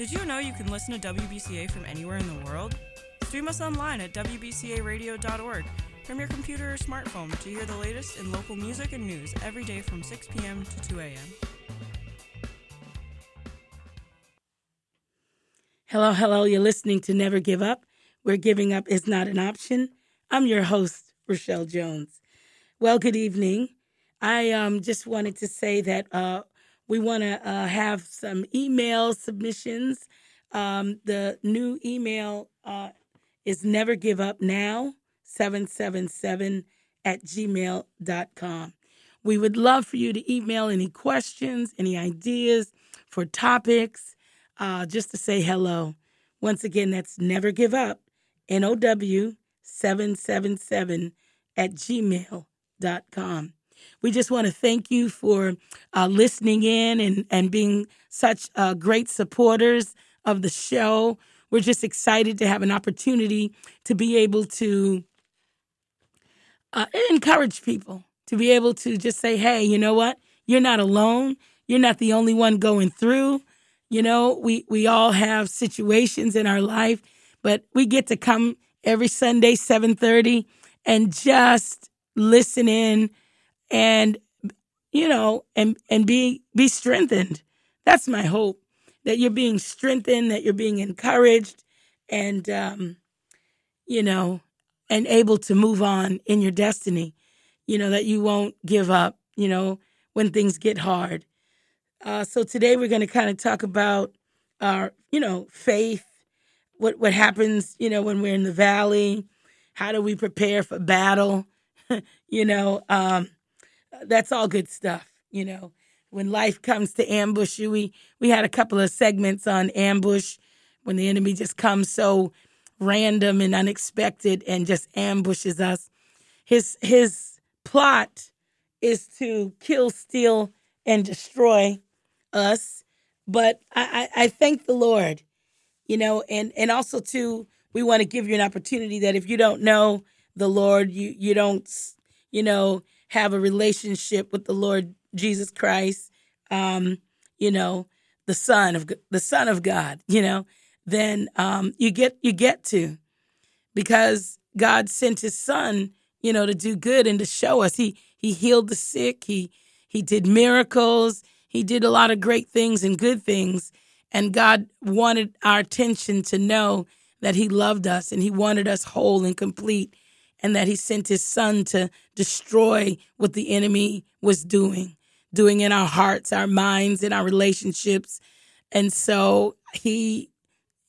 Did you know you can listen to WBCA from anywhere in the world? Stream us online at WBCARadio.org from your computer or smartphone to hear the latest in local music and news every day from 6 p.m. to 2 a.m. Hello, hello. You're listening to Never Give Up, where giving up is not an option. I'm your host, Rochelle Jones. Well, good evening. I um, just wanted to say that uh, we want to uh, have some email submissions. Um, the new email uh, is never give up now 777 at gmail.com. We would love for you to email any questions, any ideas for topics, uh, just to say hello. Once again, that's never give up, N O W 777 at gmail.com. We just want to thank you for uh, listening in and, and being such uh, great supporters of the show. We're just excited to have an opportunity to be able to uh, encourage people, to be able to just say, hey, you know what? You're not alone. You're not the only one going through. You know, we, we all have situations in our life, but we get to come every Sunday, 730, and just listen in and you know and and be be strengthened. That's my hope that you're being strengthened that you're being encouraged and um you know and able to move on in your destiny. You know that you won't give up you know when things get hard. Uh so today we're going to kind of talk about our you know faith what what happens you know when we're in the valley how do we prepare for battle you know um that's all good stuff, you know. When life comes to ambush you, we we had a couple of segments on ambush when the enemy just comes so random and unexpected and just ambushes us. His his plot is to kill, steal, and destroy us. But I, I, I thank the Lord, you know, and and also too, we want to give you an opportunity that if you don't know the Lord, you you don't, you know, have a relationship with the Lord Jesus Christ, um, you know, the Son of the Son of God, you know, then um, you get you get to because God sent His Son, you know, to do good and to show us. He He healed the sick. He He did miracles. He did a lot of great things and good things. And God wanted our attention to know that He loved us and He wanted us whole and complete and that he sent his son to destroy what the enemy was doing, doing in our hearts, our minds, and our relationships. And so he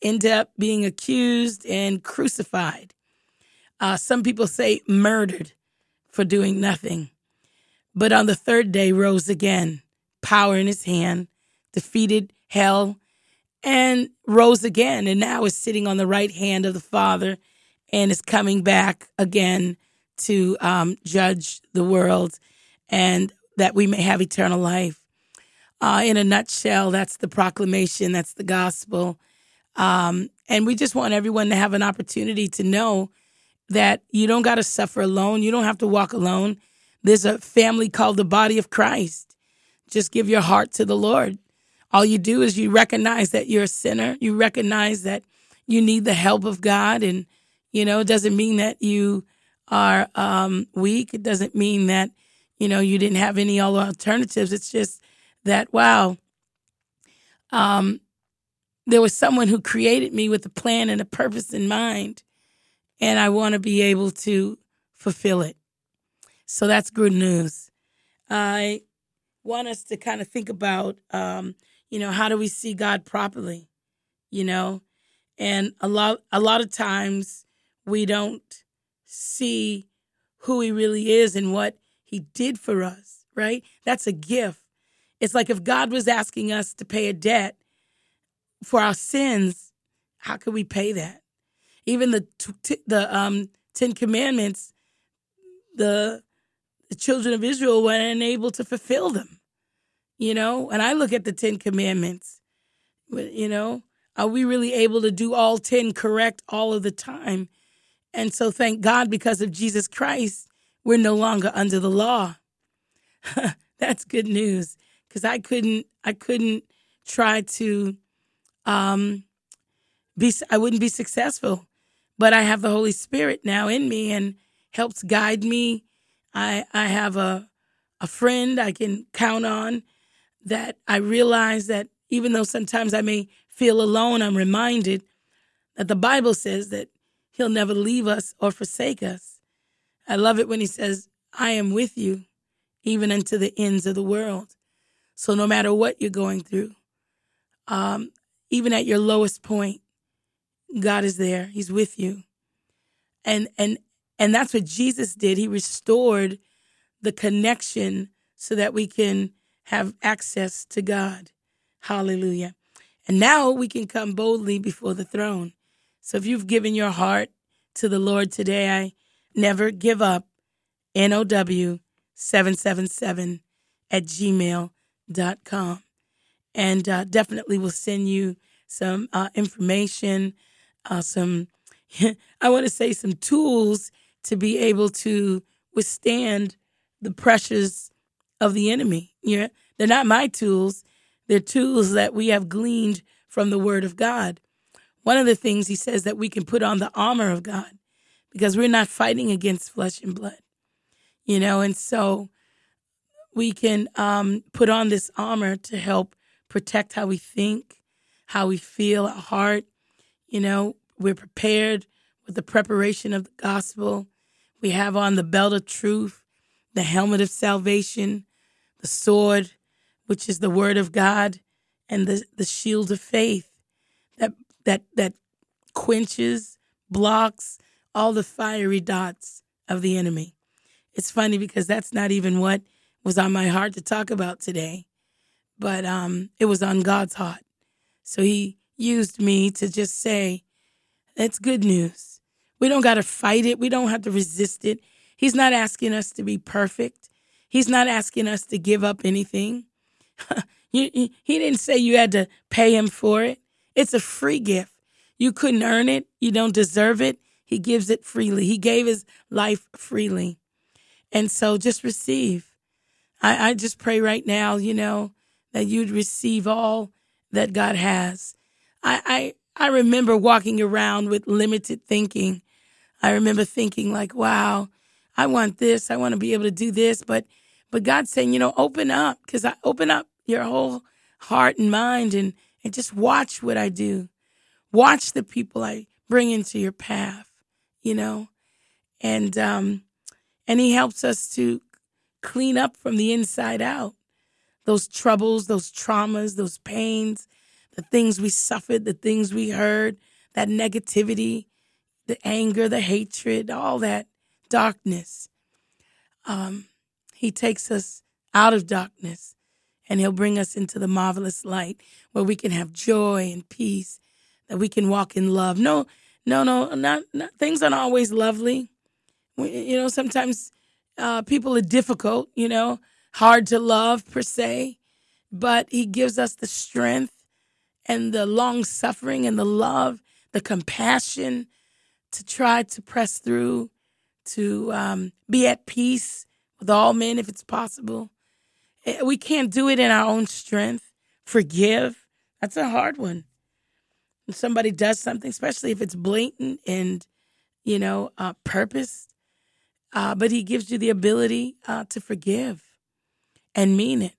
ended up being accused and crucified. Uh, some people say murdered for doing nothing. But on the third day, rose again, power in his hand, defeated hell, and rose again, and now is sitting on the right hand of the Father and is coming back again to um, judge the world and that we may have eternal life. Uh, in a nutshell, that's the proclamation, that's the gospel. Um, and we just want everyone to have an opportunity to know that you don't got to suffer alone. You don't have to walk alone. There's a family called the body of Christ. Just give your heart to the Lord. All you do is you recognize that you're a sinner. You recognize that you need the help of God and you know, it doesn't mean that you are um, weak. It doesn't mean that, you know, you didn't have any other alternatives. It's just that, wow, um, there was someone who created me with a plan and a purpose in mind, and I want to be able to fulfill it. So that's good news. I want us to kind of think about, um, you know, how do we see God properly, you know, and a lot, a lot of times we don't see who he really is and what he did for us, right? That's a gift. It's like if God was asking us to pay a debt for our sins, how could we pay that? Even the the um, Ten Commandments, the the children of Israel were unable to fulfill them. You know, and I look at the Ten Commandments. You know, are we really able to do all ten correct all of the time? And so thank God because of Jesus Christ, we're no longer under the law. That's good news because I couldn't I couldn't try to um, be I wouldn't be successful. But I have the Holy Spirit now in me and helps guide me. I I have a a friend I can count on that I realize that even though sometimes I may feel alone, I'm reminded that the Bible says that he'll never leave us or forsake us. I love it when he says, I am with you even unto the ends of the world. So no matter what you're going through, um, even at your lowest point, God is there. He's with you. And and and that's what Jesus did. He restored the connection so that we can have access to God. Hallelujah. And now we can come boldly before the throne. So if you've given your heart to the Lord today, I never give up. NOW 777 at gmail.com. And uh, definitely will send you some uh, information, uh, some, I want to say, some tools to be able to withstand the pressures of the enemy. Yeah, they're not my tools. They're tools that we have gleaned from the Word of God. One of the things he says that we can put on the armor of God because we're not fighting against flesh and blood, you know, and so we can um, put on this armor to help protect how we think, how we feel, our heart. You know, we're prepared with the preparation of the gospel. We have on the belt of truth, the helmet of salvation, the sword, which is the word of God, and the, the shield of faith that that quenches, blocks all the fiery dots of the enemy. It's funny because that's not even what was on my heart to talk about today, but um, it was on God's heart. So he used me to just say, that's good news. We don't got to fight it. We don't have to resist it. He's not asking us to be perfect. He's not asking us to give up anything. he didn't say you had to pay him for it. It's a free gift. You couldn't earn it. You don't deserve it. He gives it freely. He gave his life freely. And so just receive. I, I just pray right now, you know, that you'd receive all that God has. I, I I remember walking around with limited thinking. I remember thinking like, wow, I want this. I want to be able to do this. But but God's saying, you know, open up because I open up your whole heart and mind and, and just watch what I do. Watch the people I bring into your path, you know. And um and he helps us to clean up from the inside out. Those troubles, those traumas, those pains, the things we suffered, the things we heard, that negativity, the anger, the hatred, all that darkness. Um, he takes us out of darkness and he'll bring us into the marvelous light where we can have joy and peace, that we can walk in love. No, no, no, not, not things aren't always lovely. We, you know, sometimes uh, people are difficult, you know, hard to love per se, but He gives us the strength and the long suffering and the love, the compassion to try to press through, to um, be at peace with all men if it's possible. Eh, we can't do it in our own strength. Forgive. That's a hard one. When somebody does something, especially if it's blatant and, you know, uh, purpose, uh, but he gives you the ability uh, to forgive and mean it.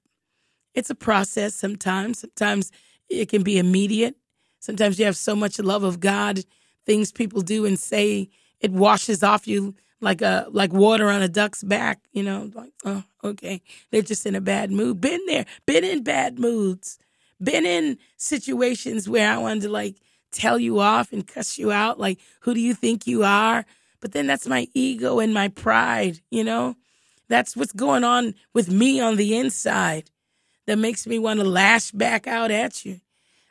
It's a process sometimes. Sometimes it can be immediate. Sometimes you have so much love of God, things people do and say, it washes off you like a like water on a duck's back. You know, like oh, okay, they're just in a bad mood. Been there, been in bad moods, been in situations where I wanted to like tell you off and cuss you out. Like, who do you think you are? But then that's my ego and my pride, you know? That's what's going on with me on the inside that makes me want to lash back out at you.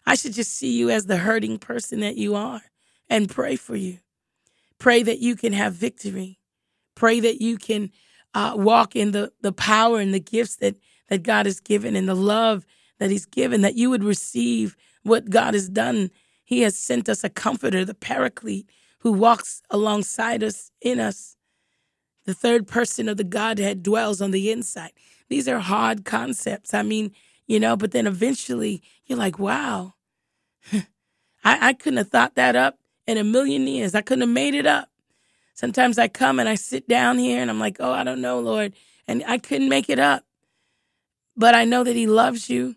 I should just see you as the hurting person that you are and pray for you. Pray that you can have victory. Pray that you can uh, walk in the, the power and the gifts that, that God has given and the love that He's given, that you would receive what God has done. He has sent us a comforter, the paraclete, who walks alongside us, in us. The third person of the Godhead dwells on the inside. These are hard concepts. I mean, you know, but then eventually you're like, wow, I, I couldn't have thought that up in a million years. I couldn't have made it up. Sometimes I come and I sit down here and I'm like, oh, I don't know, Lord. And I couldn't make it up. But I know that He loves you,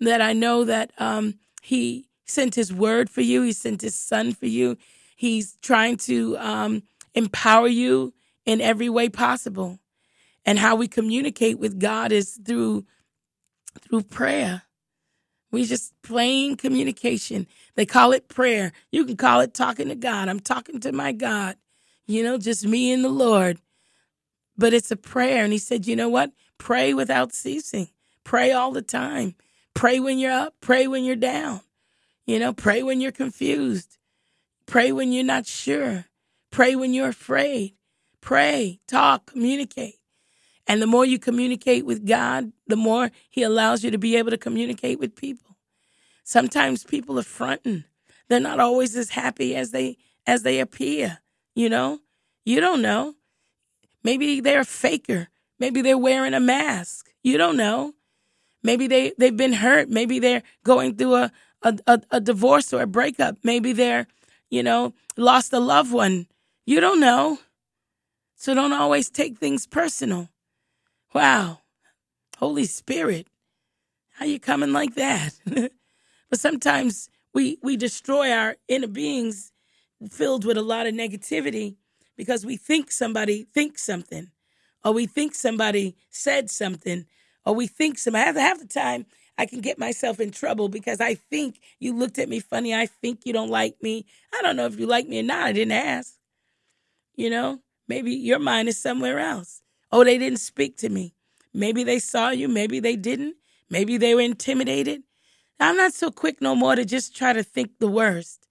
that I know that um, He sent His word for you, He sent His Son for you. He's trying to um, empower you in every way possible. And how we communicate with God is through through prayer. We just plain communication. They call it prayer. You can call it talking to God. I'm talking to my God. You know, just me and the Lord. But it's a prayer. And he said, you know what? Pray without ceasing. Pray all the time. Pray when you're up. Pray when you're down. You know, pray when you're confused. Pray when you're not sure. Pray when you're afraid. Pray, talk, communicate. And the more you communicate with God, the more He allows you to be able to communicate with people. Sometimes people are fronting. They're not always as happy as they as they appear. You know, you don't know. Maybe they're a faker. Maybe they're wearing a mask. You don't know. Maybe they they've been hurt. Maybe they're going through a a, a, a divorce or a breakup. Maybe they're, you know, lost a loved one. You don't know. So don't always take things personal. Wow. Holy Spirit, how you coming like that? but sometimes we we destroy our inner beings filled with a lot of negativity because we think somebody thinks something or we think somebody said something or we think some half, half the time I can get myself in trouble because I think you looked at me funny. I think you don't like me. I don't know if you like me or not. I didn't ask. You know, maybe your mind is somewhere else. Oh, they didn't speak to me. Maybe they saw you, maybe they didn't. Maybe they were intimidated. I'm not so quick no more to just try to think the worst.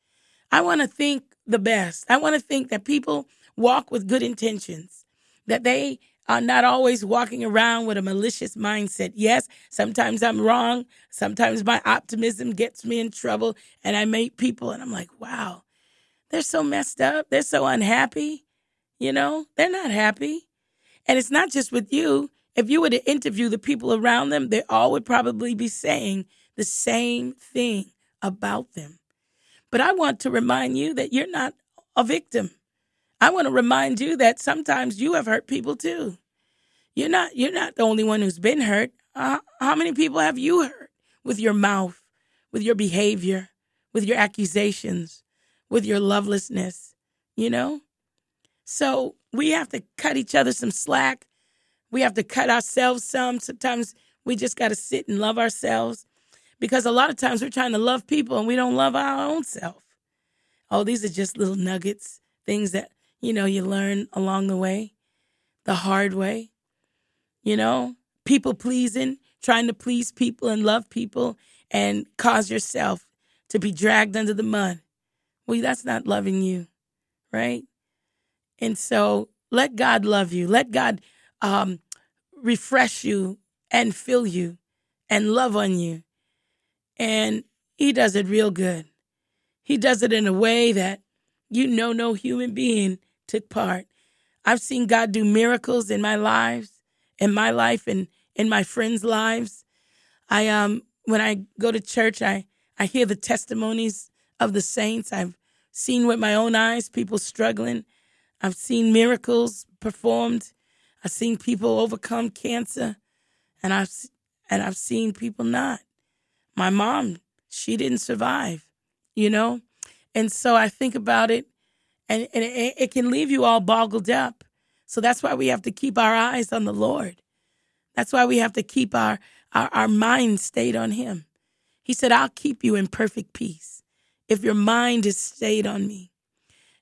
I want to think the best. I want to think that people walk with good intentions, that they are not always walking around with a malicious mindset. Yes, sometimes I'm wrong. Sometimes my optimism gets me in trouble, and I meet people and I'm like, wow, they're so messed up. They're so unhappy. You know, they're not happy. And it's not just with you. If you were to interview the people around them, they all would probably be saying the same thing about them. But I want to remind you that you're not a victim. I want to remind you that sometimes you have hurt people too. You're not you're not the only one who's been hurt. Uh, how many people have you hurt with your mouth, with your behavior, with your accusations, with your lovelessness, you know? So we have to cut each other some slack. We have to cut ourselves some. Sometimes we just got to sit and love ourselves because a lot of times we're trying to love people and we don't love our own self. Oh, these are just little nuggets, things that, you know, you learn along the way, the hard way. You know, people pleasing, trying to please people and love people and cause yourself to be dragged under the mud. Well, that's not loving you, right? And so let God love you. Let God um, refresh you and fill you and love on you. And He does it real good. He does it in a way that you know no human being took part. I've seen God do miracles in my lives, in my life, and in my friends' lives. I um when I go to church, I I hear the testimonies of the saints. I've seen with my own eyes people struggling. I've seen miracles performed. I've seen people overcome cancer, and I've and I've seen people not. My mom, she didn't survive, you know, and so I think about it, and and it, it can leave you all boggled up. So that's why we have to keep our eyes on the Lord. That's why we have to keep our our, our mind stayed on Him. He said, "I'll keep you in perfect peace if your mind is stayed on me."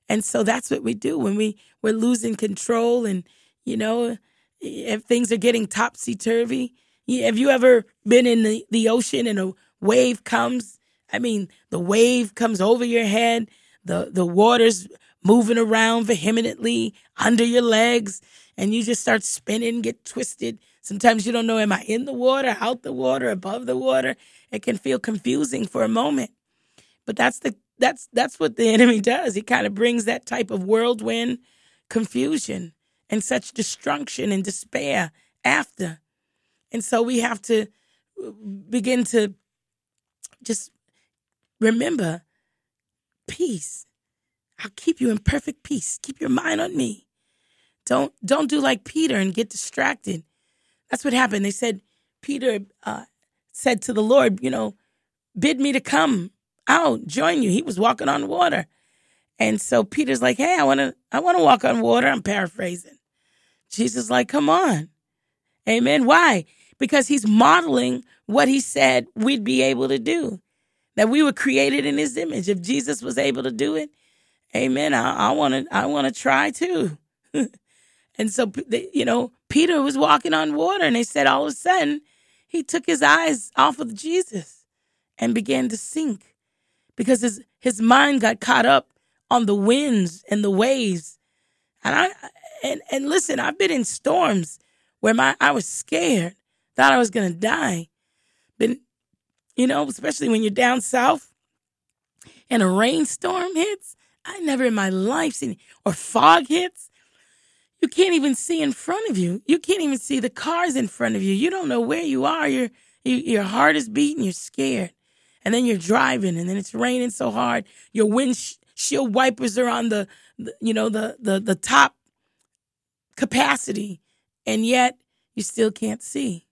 And so that's what we do when we we're losing control and you know if things are getting topsy turvy. Have you ever been in the, the ocean and a wave comes? I mean, the wave comes over your head, the the water's moving around vehemently under your legs, and you just start spinning, get twisted. Sometimes you don't know, am I in the water, out the water, above the water? It can feel confusing for a moment. But that's the that's that's what the enemy does. He kind of brings that type of whirlwind confusion and such destruction and despair after. And so we have to uh, begin to just remember, peace. I'll keep you in perfect peace. Keep your mind on me. Don't don't do like Peter and get distracted. That's what happened. They said Peter uh, said to the Lord, you know, bid me to come out, join you. He was walking on water. And so Peter's like, "Hey, I want to I want to walk on water." I'm paraphrasing. Jesus like, "Come on." Amen. Why? Because he's modeling what he said we'd be able to do. That we were created in his image. If Jesus was able to do it, amen. I want to I want to try too. and so you know, Peter was walking on water and they said all of a sudden he took his eyes off of Jesus and began to sink because his his mind got caught up on the winds and the waves. And I and and listen, I've been in storms where my I was scared, thought I was gonna die. But you know, especially when you're down south and a rainstorm hits. I never in my life seen or fog hits. You can't even see in front of you. You can't even see the cars in front of you. You don't know where you are. Your your heart is beating. You're scared, and then you're driving, and then it's raining so hard. Your windshield wipers are on the, the you know the the the top capacity, and yet you still can't see.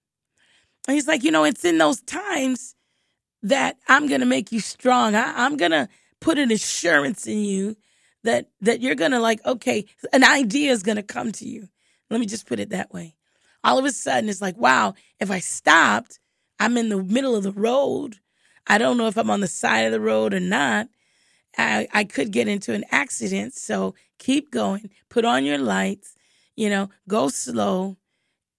And he's like, you know, it's in those times that I'm going to make you strong. I, am going to put an assurance in you that that you're going to like, okay, an idea is going to come to you. Let me just put it that way. All of a sudden, it's like, wow, if I stopped, I'm in the middle of the road. I don't know if I'm on the side of the road or not. I, I could get into an accident. So keep going. Put on your lights you know, go slow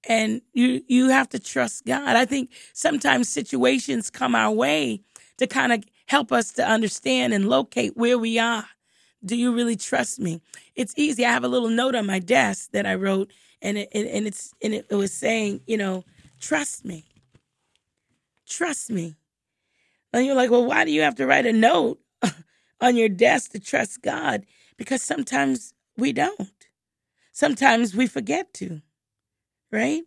and you you have to trust God. I think sometimes situations come our way to kind of help us to understand and locate where we are. Do you really trust me? It's easy. I have a little note on my desk that I wrote, and it, and it's and it, it was saying, you know, trust me, trust me. And you're like, well, why do you have to write a note on your desk to trust God? Because sometimes we don't. Sometimes we forget to, right?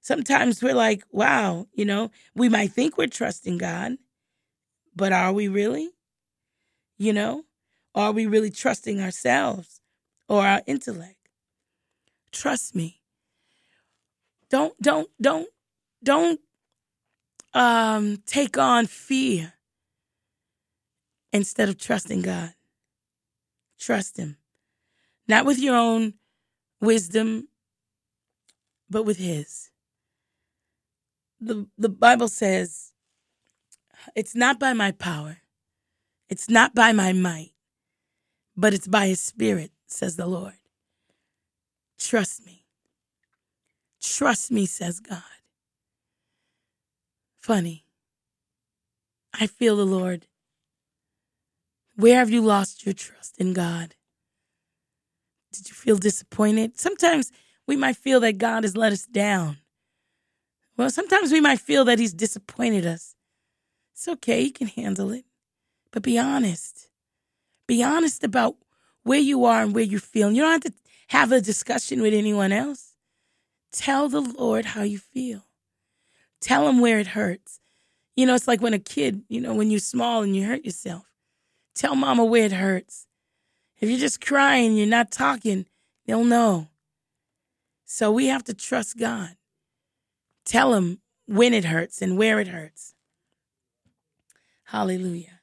Sometimes we're like, wow, you know, we might think we're trusting God, but are we really? You know, are we really trusting ourselves or our intellect? Trust me. Don't, don't, don't, don't um, take on fear instead of trusting God. Trust Him. Not with your own wisdom, but with His. The, the Bible says, it's not by my power, it's not by my might, but it's by His Spirit, says the Lord. Trust me. Trust me, says God. Funny. I feel the Lord. Where have you lost your trust in God? Did you feel disappointed? Sometimes we might feel that God has let us down. Well, sometimes we might feel that He's disappointed us. It's okay, you can handle it. But be honest. Be honest about where you are and where you're feeling. You don't have to have a discussion with anyone else. Tell the Lord how you feel. Tell Him where it hurts. You know, it's like when a kid, you know, when you're small and you hurt yourself. Tell mama where it hurts. If you're just crying, you're not talking, they'll know. So we have to trust God. Tell Him when it hurts and where it hurts. Hallelujah.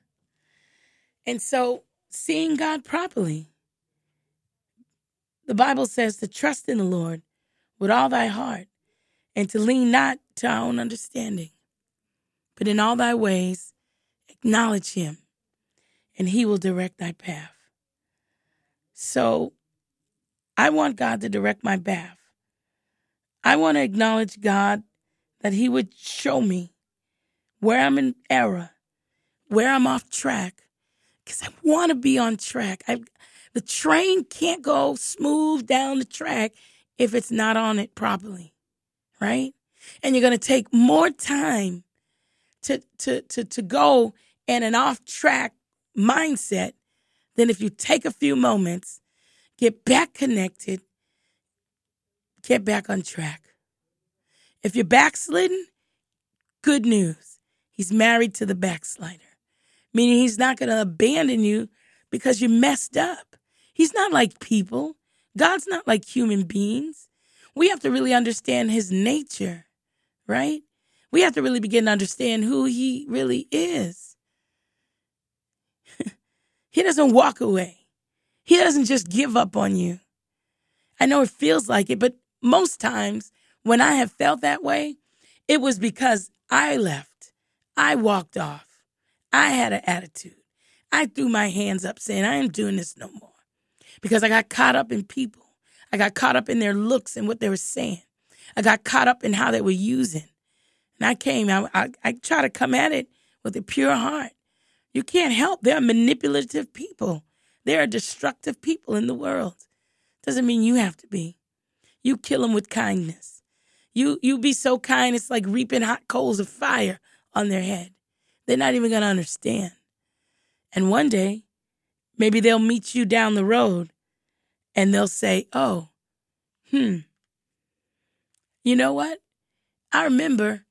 And so, seeing God properly, the Bible says to trust in the Lord with all thy heart and to lean not to our own understanding, but in all thy ways acknowledge Him, and He will direct thy path. So I want God to direct my path. I want to acknowledge God that He would show me where I'm in error, where I'm off track, because I want to be on track. I, the train can't go smooth down the track if it's not on it properly, right? And you're going to take more time to, to, to, to go in an off track mindset than if you take a few moments, get back connected, get back on track. If you're backslidden, good news. He's married to the backslider, meaning he's not going to abandon you because you messed up. He's not like people. God's not like human beings. We have to really understand his nature, right? We have to really begin to understand who he really is. he doesn't walk away. He doesn't just give up on you. I know it feels like it, but most times when I have felt that way, it was because I left. I walked off. I had an attitude. I threw my hands up saying, I am doing this no more. Because I got caught up in people. I got caught up in their looks and what they were saying. I got caught up in how they were using. And I came, I, I, I try to come at it with a pure heart. You can't help. They're manipulative people. There are destructive people in the world. Doesn't mean you have to be. You kill them with kindness. You you be so kind, it's like reaping hot coals of fire on their head. They're not even gonna understand. And one day, maybe they'll meet you down the road and they'll say, Oh, hmm. You know what? I remember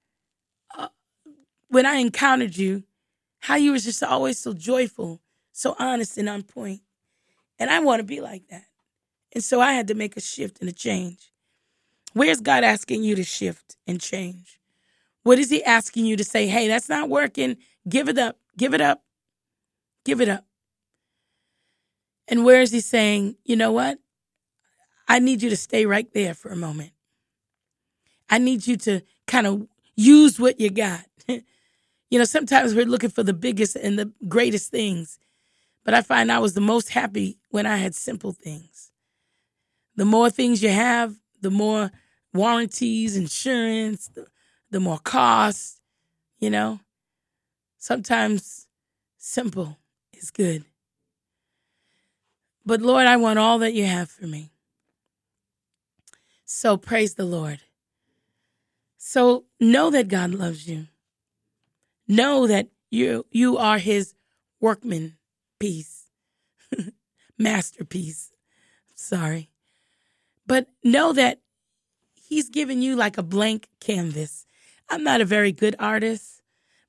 uh, when I encountered you, how you was just always so joyful, so honest and on point. And I want to be like that. And so I had to make a shift and a change. Where's God asking you to shift and change? What is He asking you to say, hey, that's not working? Give it up. Give it up. Give it up. And where is He saying, you know what? I need you to stay right there for a moment. I need you to kind of use what you got. you know, sometimes we're looking for the biggest and the greatest things, but I find I was the most happy when I had simple things. The more things you have, the more warranties, insurance, the, the more costs, you know. Sometimes simple is good. But Lord, I want all that you have for me. So praise the Lord. So know that God loves you. Know that you you are his workman piece. Masterpiece. Sorry. But know that he's given you like a blank canvas. I'm not a very good artist,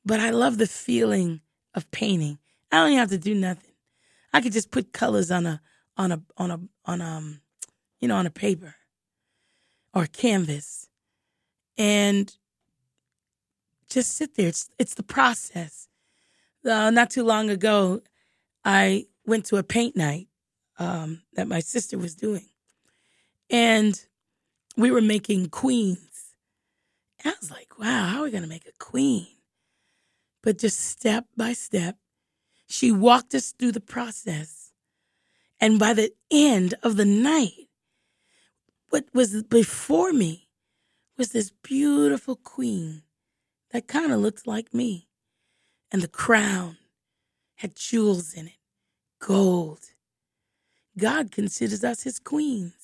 but I love the feeling of painting. I don't even have to do nothing. I could just put colors on a on a on a on um you know on a paper or canvas and just sit there. It's it's the process. Uh, not too long ago, I went to a paint night um, that my sister was doing, and we were making queens. And I was like, wow, how are we going to make a queen? But just step by step, she walked us through the process. And by the end of the night, what was before me was this beautiful queen that kind of looked like me. And the crown had jewels in it, gold. God considers us his queens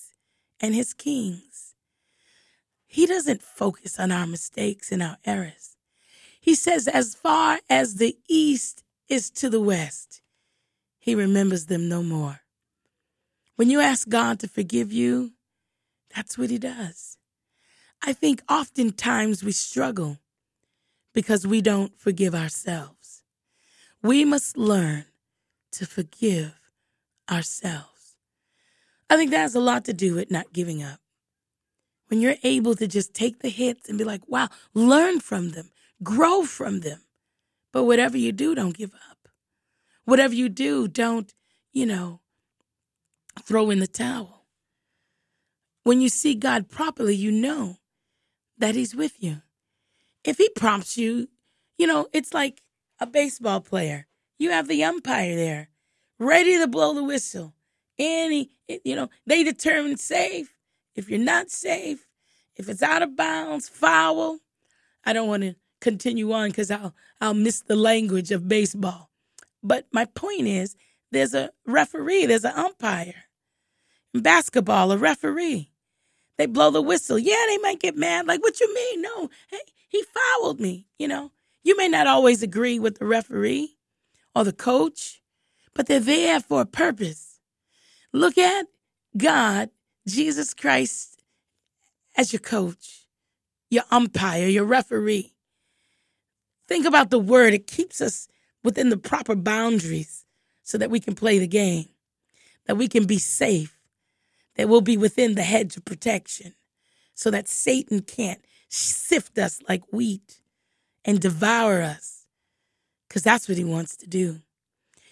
and his kings. He doesn't focus on our mistakes and our errors. He says, as far as the east is to the west, he remembers them no more. When you ask God to forgive you, that's what he does. I think oftentimes we struggle because we don't forgive ourselves. We must learn to forgive ourselves. I think that has a lot to do with not giving up when you're able to just take the hits and be like, wow, learn from them, grow from them. But whatever you do, don't give up. Whatever you do, don't, you know, throw in the towel. When you see God properly, you know that He's with you. If He prompts you, you know, it's like a baseball player. You have the umpire there, ready to blow the whistle. He, you know, they determine safe if you're not safe, if it's out of bounds, foul, I don't want to continue on because I'll I'll miss the language of baseball. But my point is there's a referee, there's an umpire. In basketball, a referee. They blow the whistle. Yeah, they might get mad. Like, what you mean? No, hey, he fouled me. You know, you may not always agree with the referee or the coach, but they're there for a purpose. Look at God Jesus Christ as your coach, your umpire, your referee. Think about the word. It keeps us within the proper boundaries so that we can play the game, that we can be safe, that we'll be within the hedge of protection so that Satan can't sift us like wheat and devour us because that's what he wants to do.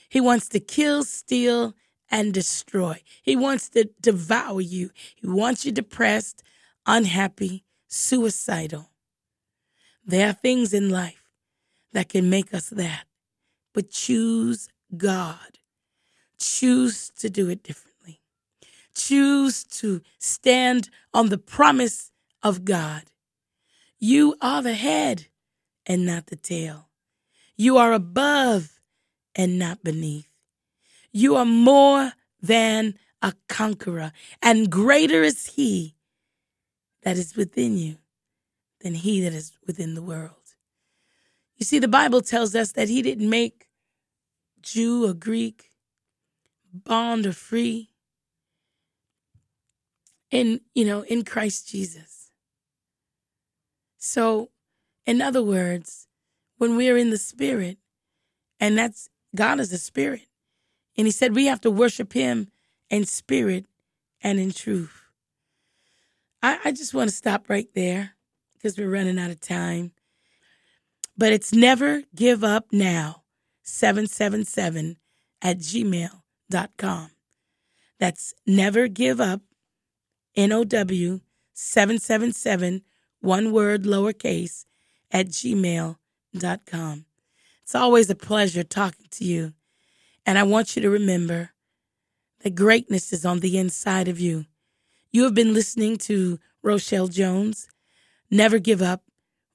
He wants to kill, steal, and destroy. He wants to devour you. He wants you depressed, unhappy, suicidal. There are things in life that can make us that, but choose God. Choose to do it differently. Choose to stand on the promise of God. You are the head and not the tail. You are above and not beneath. You are more than a conqueror, and greater is He that is within you than He that is within the world. You see, the Bible tells us that He didn't make Jew or Greek, bond or free, in you know in Christ Jesus. So, in other words, when we're in the Spirit, and that's God is a spirit. And he said we have to worship him in spirit and in truth. I, I just want to stop right there because we're running out of time. But it's never give up now, 777 at gmail.com. That's never give up, N O W 777, one word lowercase, at gmail.com. It's always a pleasure talking to you. And I want you to remember that greatness is on the inside of you. You have been listening to Rochelle Jones. Never give up,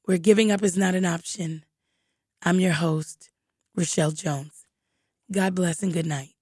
where giving up is not an option. I'm your host, Rochelle Jones. God bless and good night.